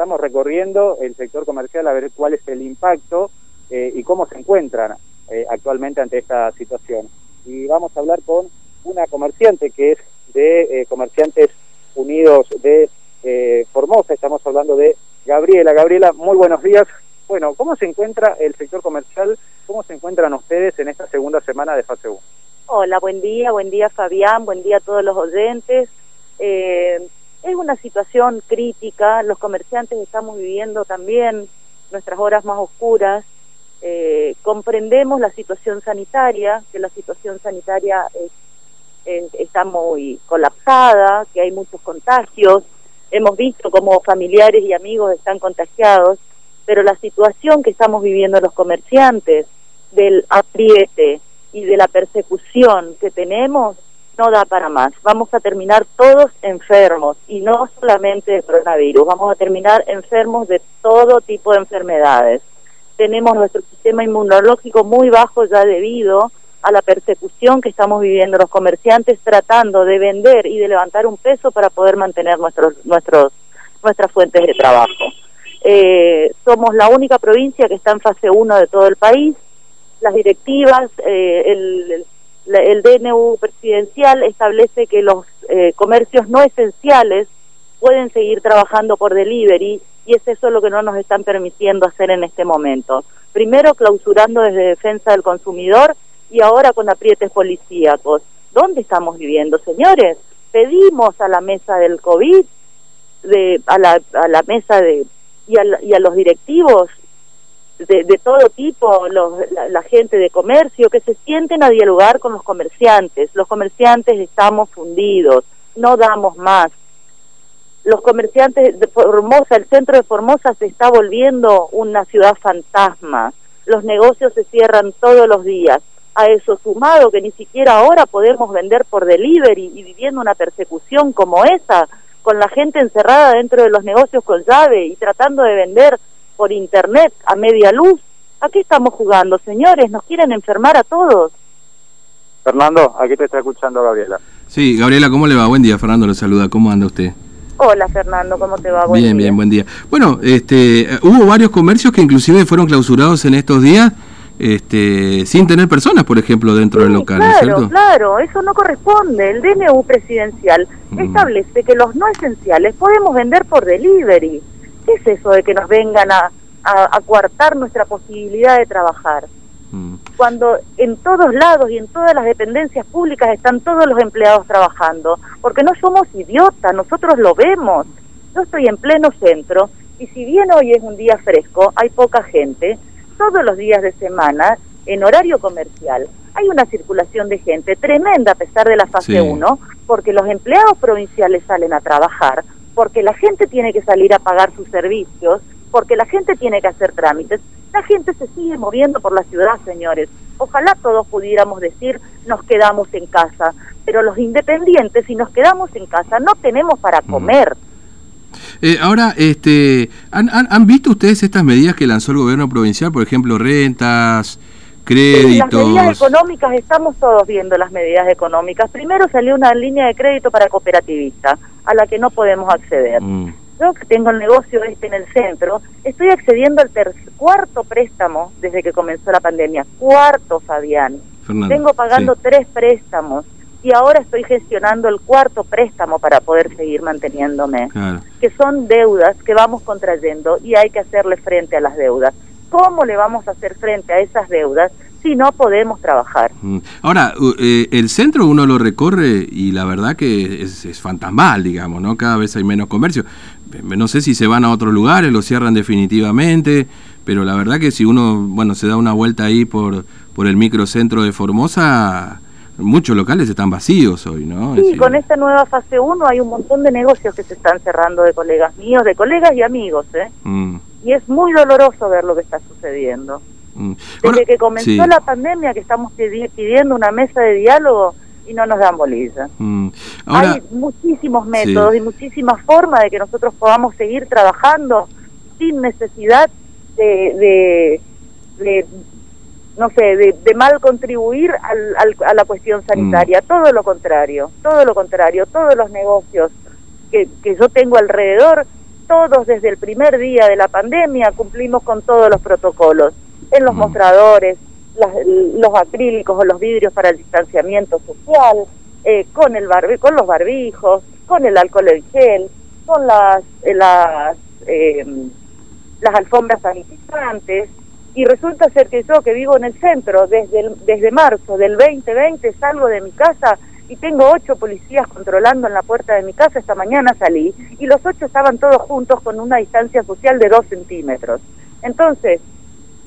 estamos recorriendo el sector comercial a ver cuál es el impacto eh, y cómo se encuentran eh, actualmente ante esta situación. Y vamos a hablar con una comerciante que es de Comerciantes Unidos de Formosa, estamos hablando de Gabriela. Gabriela, muy buenos días. Bueno, ¿cómo se encuentra el sector comercial? ¿Cómo se encuentran ustedes en esta segunda semana de fase 1? Hola, buen día, buen día Fabián, buen día a todos los oyentes. Eh, es una situación crítica, los comerciantes estamos viviendo también nuestras horas más oscuras, eh, comprendemos la situación sanitaria, que la situación sanitaria está muy colapsada, que hay muchos contagios, hemos visto cómo familiares y amigos están contagiados, pero la situación que estamos viviendo los comerciantes, del apriete y de la persecución que tenemos, no da para más. Vamos a terminar todos enfermos y no solamente de coronavirus, vamos a terminar enfermos de todo tipo de enfermedades. Tenemos nuestro sistema inmunológico muy bajo ya debido a la persecución que estamos viviendo los comerciantes tratando de vender y de levantar un peso para poder mantener nuestros, nuestros, nuestras fuentes de trabajo. Eh, somos la única provincia que está en fase 1 de todo el país. Las directivas, eh, el, el DNU presidencial establece que los eh, comercios no esenciales pueden seguir trabajando por delivery y es eso lo que no nos están permitiendo hacer en este momento. Primero clausurando desde defensa del consumidor y ahora con aprietes policíacos. ¿Dónde estamos viviendo, señores? Pedimos a la mesa del COVID, de, a, la, a la mesa de y a, y a los directivos de, todo tipo, los, la, gente de comercio, que se sienten a dialogar con los comerciantes. Los comerciantes estamos fundidos, no damos más. Los comerciantes de Formosa, el centro de Formosa se está volviendo una ciudad fantasma. Los negocios se cierran todos los días. A eso sumado que ni siquiera ahora podemos vender por delivery y viviendo una persecución como esa, con la gente encerrada dentro de los negocios con llave y tratando de vender por internet a media luz. ¿A qué estamos jugando, señores? Nos quieren enfermar a todos. Fernando, aquí te está escuchando Gabriela. Sí, Gabriela, ¿cómo le va? Buen día, Fernando le saluda. ¿Cómo anda usted? Hola, Fernando, ¿cómo te va? bien, bien, buen día. Bueno, este, hubo varios comercios que inclusive fueron clausurados en estos días este, sin tener personas, por ejemplo, dentro del local, claro, ¿cierto? Claro, eso no corresponde. El DNU presidencial mm. establece que los no esenciales podemos vender por delivery. ¿Qué es eso de que nos vengan a, a, coartar nuestra posibilidad de trabajar? Mm. Cuando en todos lados y en todas las dependencias públicas están todos los empleados trabajando, porque no somos idiotas, nosotros lo vemos. Yo estoy en pleno centro y si bien hoy es un día fresco, hay poca gente, todos los días de semana, en horario comercial, hay una circulación de gente tremenda a pesar de la fase 1, porque los empleados provinciales salen a trabajar, porque la gente tiene que salir a pagar sus servicios, porque la gente tiene que hacer trámites. La gente se sigue moviendo por la ciudad, señores. Ojalá todos pudiéramos decir nos quedamos en casa, pero los independientes, si nos quedamos en casa, no tenemos para comer. Eh, ahora, este, ¿han, han, visto ustedes estas medidas que lanzó el gobierno provincial? Por ejemplo, rentas, créditos. las medidas económicas, estamos todos viendo las medidas económicas. Primero salió una línea de crédito para cooperativista, a la que no podemos acceder. Mm. Yo que tengo el negocio este en el centro, estoy accediendo al cuarto préstamo desde que comenzó la pandemia. Cuarto, Fabián. Tengo pagando tres préstamos y ahora estoy gestionando el cuarto préstamo para poder seguir manteniéndome. Que son deudas que vamos contrayendo y hay que hacerle frente a las deudas. ¿Cómo le vamos a hacer frente a esas deudas si no podemos trabajar? Mm. Ahora, eh, el centro uno lo recorre y la verdad que es, es, fantasmal, digamos, ¿no? Cada vez hay menos comercio. No sé si se van a otros lugares, lo cierran definitivamente, pero la verdad que si uno, bueno, se da una vuelta ahí por, por el microcentro de Formosa muchos locales están vacíos hoy, ¿no? Sí, con esta nueva fase 1 hay un montón de negocios que se están cerrando de colegas míos, de colegas y amigos, ¿eh? Mm. Y es muy doloroso ver lo que está sucediendo. Mm. Desde que comenzó la pandemia que estamos pidiendo una mesa de diálogo y no nos dan bolilla. Mm. hay muchísimos métodos y muchísimas formas de que nosotros podamos seguir trabajando sin necesidad de, de no sé, de, mal contribuir al, a la cuestión sanitaria, mm. todo lo contrario, todo lo contrario, todos los negocios que, que yo tengo alrededor todos desde el primer día de la pandemia cumplimos con todos los protocolos, en los Mm. mostradores, las- los acrílicos o los vidrios para el distanciamiento social, eh, con, el barbi- con los barbijos, con el alcohol en gel, con las, eh, las, eh, las alfombras sanitizantes. Y resulta ser que yo que vivo en el centro, desde, el- desde marzo del 2020 salgo de mi casa y tengo ocho policías controlando en la puerta de mi casa, esta mañana salí, y los ocho estaban todos juntos con una distancia social de dos centímetros. Entonces,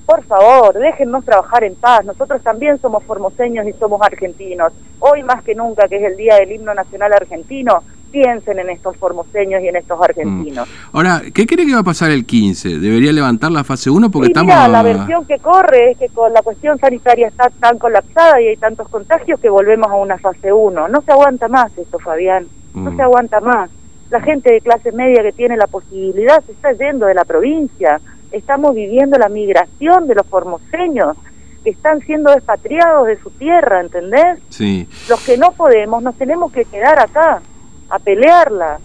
por favor, déjennos trabajar en paz. Nosotros también somos formoseños y somos argentinos. Hoy más que nunca, que es el Día del Himno Nacional Argentino, piensen en estos formoseños y en estos argentinos. Ahora, ¿qué cree que va a pasar el 15? ¿Debería levantar la fase 1? Porque y estamos... mira, la versión que corre es que con la cuestión sanitaria está tan colapsada y hay tantos contagios que volvemos a una fase 1. No se aguanta más esto, Fabián. No Mm. se aguanta más. La gente de clase media que tiene la posibilidad se está yendo de la provincia. Estamos viviendo la migración de los formoseños que están siendo expatriados de su tierra, ¿entendés? Sí. Los que no podemos nos tenemos que quedar acá a pelearla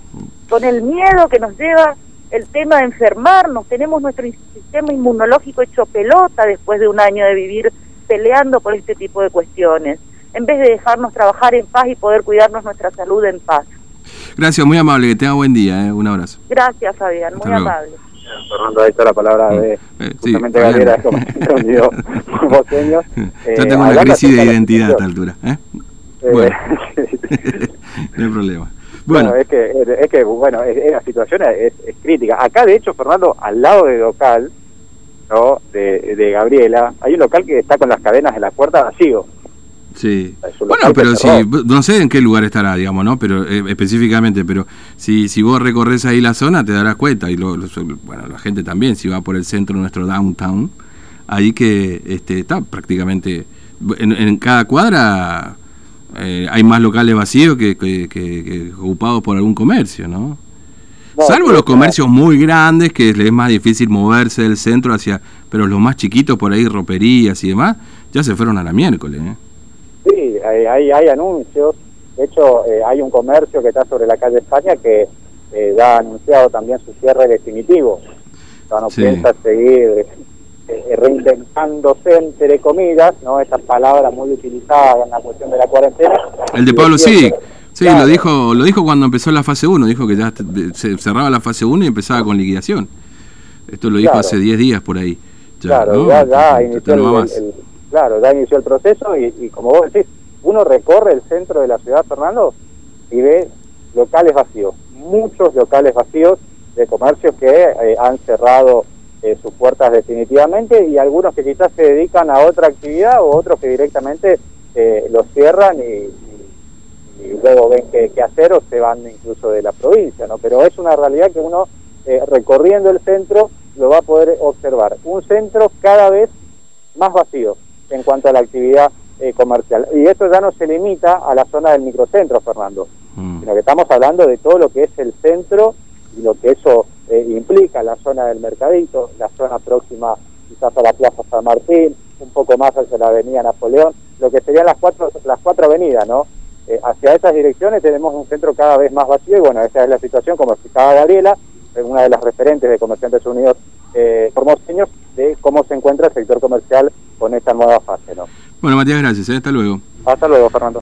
con el miedo que nos lleva el tema de enfermarnos. Tenemos nuestro sistema inmunológico hecho pelota después de un año de vivir peleando por este tipo de cuestiones, en vez de dejarnos trabajar en paz y poder cuidarnos nuestra salud en paz. Gracias, muy amable, que tenga buen día, ¿eh? un abrazo. Gracias, Fabián, muy amable. Fernando, ahí está la palabra de Eh, sí, justamente unido formoseño. Yo Eh, tengo una hablando crisis de identidad a esta altura. ¿eh? eh, Bueno. no hay problema. Bueno, es que, es que bueno, es, es la situación es, es crítica. Acá, de hecho, Fernando, al lado del local, ¿no? De, de Gabriela, hay un local que está con las cadenas de la puerta vacío. sí. Bueno, pero si, no sé en qué lugar estará, digamos, ¿no? Pero eh, específicamente, pero si, si vos recorres ahí la zona te darás cuenta, y lo, lo- bueno, la gente también, si va por el centro de nuestro downtown, ahí que este, está prácticamente, en, en cada cuadra eh, hay más locales vacíos que, que- que- que ocupados por algún comercio, ¿no? No, Salvo los comercios muy grandes, que les es más difícil moverse del centro hacia, pero los más chiquitos por ahí, roperías y demás, ya se fueron a la miércoles, ¿eh? Sí, hay, hay, hay anuncios. De hecho, eh, hay un comercio que está sobre la calle España que eh, da anunciado también su cierre definitivo. O sea, no Sí. piensa seguir reinventándose, entre comillas, ¿no? Esa palabra muy utilizada en la cuestión de la cuarentena. El de Pablo Sic. Sí, claro, lo dijo lo dijo cuando empezó la fase 1, dijo que ya se cerraba la fase 1 y empezaba con liquidación. Esto lo dijo Claro. hace 10 días por ahí. Ya, Claro, ¿no? ya, ya inició no el, claro, ya inició el proceso y, y como vos decís, uno recorre el centro de la ciudad, Fernando, y ve locales vacíos, muchos locales vacíos de comercios que eh, han cerrado eh, sus puertas definitivamente y algunos que quizás se dedican a otra actividad o otros que directamente eh, los cierran y, y- y luego ven qué, qué hacer o se van incluso de la provincia, ¿no? Pero es una realidad que uno eh, recorriendo el centro lo va a poder observar. Un centro cada vez más vacío en cuanto a la actividad eh, comercial. Y esto ya no se limita a la zona del microcentro, Fernando, Mm. sino que estamos hablando de todo lo que es el centro y lo que eso eh, implica, la zona del mercadito, la zona próxima quizás a la Plaza San Martín, un poco más hacia la Avenida Napoleón, lo que serían las cuatro, las cuatro avenidas, ¿no? Eh, hacia esas direcciones tenemos un centro cada vez más vacío y bueno, esa es la situación, como explicaba Gabriela, eh, una de las referentes de Comerciantes Unidos eh, formoseños, de cómo se encuentra el sector comercial con esta nueva fase, ¿no? Bueno, Matías, gracias. ¿eh? Hasta luego. Hasta luego, Fernando.